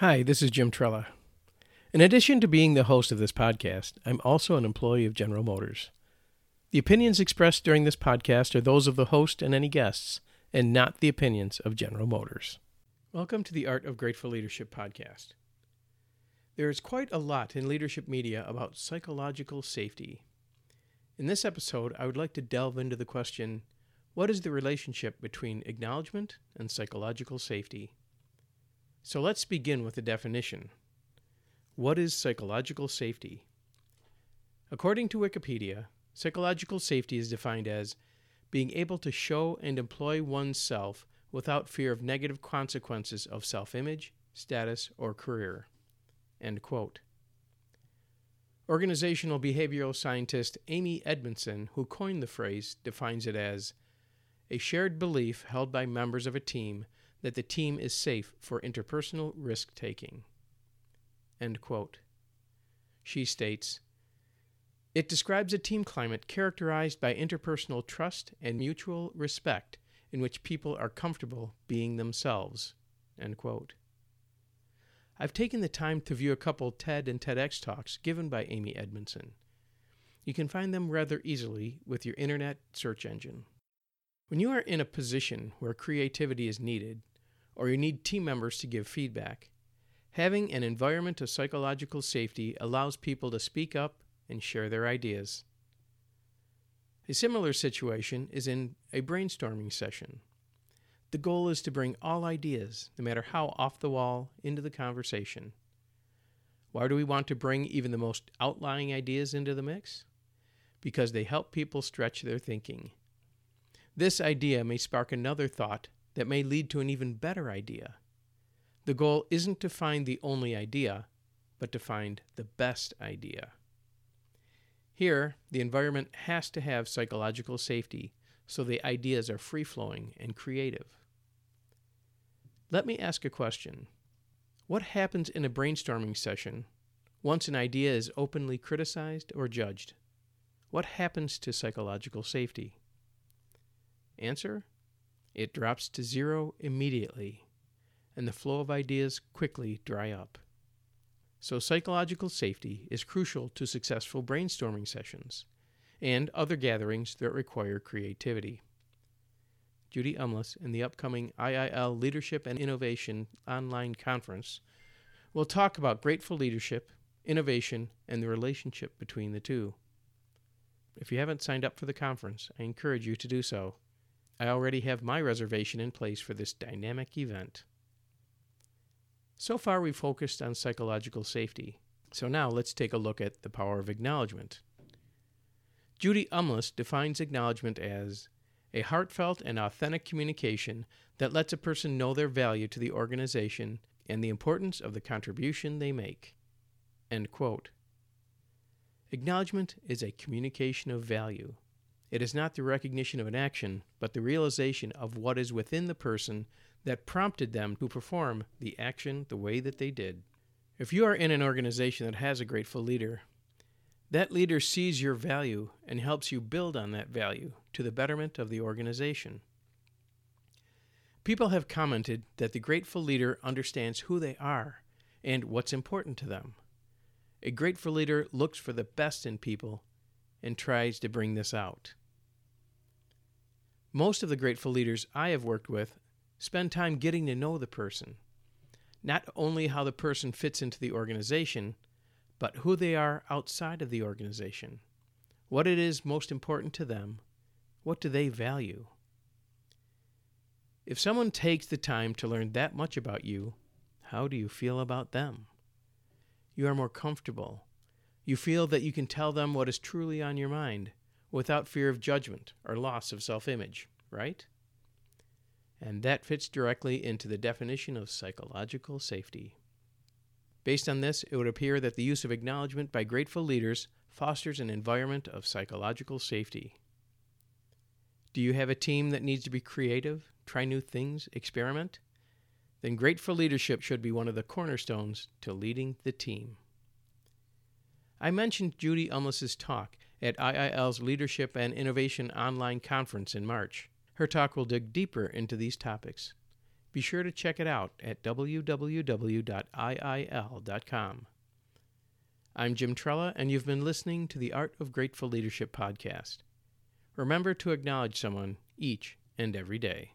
Hi, this is Jim Trela. In addition to being the host of this podcast, I'm also an employee of General Motors. The opinions expressed during this podcast are those of the host and any guests, and not the opinions of General Motors. Welcome to the Art of Grateful Leadership podcast. There is quite a lot in leadership media about psychological safety. In this episode, I would like to delve into the question what is the relationship between acknowledgement and psychological safety? So let's begin with the definition. What is psychological safety? According to Wikipedia, psychological safety is defined as being able to show and employ oneself without fear of negative consequences of self image, status, or career. Organizational behavioral scientist Amy Edmondson, who coined the phrase, defines it as a shared belief held by members of a team that the team is safe for interpersonal risk taking. She states It describes a team climate characterized by interpersonal trust and mutual respect in which people are comfortable being themselves. I've taken the time to view a couple TED and TEDx talks given by Amy Edmondson. You can find them rather easily with your internet search engine. When you are in a position where creativity is needed, or you need team members to give feedback. Having an environment of psychological safety allows people to speak up and share their ideas. A similar situation is in a brainstorming session. The goal is to bring all ideas, no matter how off the wall, into the conversation. Why do we want to bring even the most outlying ideas into the mix? Because they help people stretch their thinking. This idea may spark another thought that may lead to an even better idea. The goal isn't to find the only idea, but to find the best idea. Here, the environment has to have psychological safety so the ideas are free flowing and creative. Let me ask a question What happens in a brainstorming session once an idea is openly criticized or judged? What happens to psychological safety? Answer it drops to zero immediately, and the flow of ideas quickly dry up. So, psychological safety is crucial to successful brainstorming sessions and other gatherings that require creativity. Judy Umlas in the upcoming IIL Leadership and Innovation online conference will talk about grateful leadership, innovation, and the relationship between the two. If you haven't signed up for the conference, I encourage you to do so. I already have my reservation in place for this dynamic event. So far, we've focused on psychological safety. So now let's take a look at the power of acknowledgement. Judy Umlas defines acknowledgement as a heartfelt and authentic communication that lets a person know their value to the organization and the importance of the contribution they make. Acknowledgement is a communication of value. It is not the recognition of an action, but the realization of what is within the person that prompted them to perform the action the way that they did. If you are in an organization that has a grateful leader, that leader sees your value and helps you build on that value to the betterment of the organization. People have commented that the grateful leader understands who they are and what's important to them. A grateful leader looks for the best in people and tries to bring this out. Most of the grateful leaders I have worked with spend time getting to know the person, not only how the person fits into the organization, but who they are outside of the organization, what it is most important to them, what do they value. If someone takes the time to learn that much about you, how do you feel about them? You are more comfortable. You feel that you can tell them what is truly on your mind without fear of judgment or loss of self image, right? And that fits directly into the definition of psychological safety. Based on this, it would appear that the use of acknowledgement by grateful leaders fosters an environment of psychological safety. Do you have a team that needs to be creative, try new things, experiment? Then grateful leadership should be one of the cornerstones to leading the team. I mentioned Judy Umlas's talk at IIL's Leadership and Innovation Online Conference in March. Her talk will dig deeper into these topics. be sure to check it out at www.iil.com. I'm Jim Trela, and you've been listening to the Art of Grateful Leadership podcast. Remember to acknowledge someone each and every day.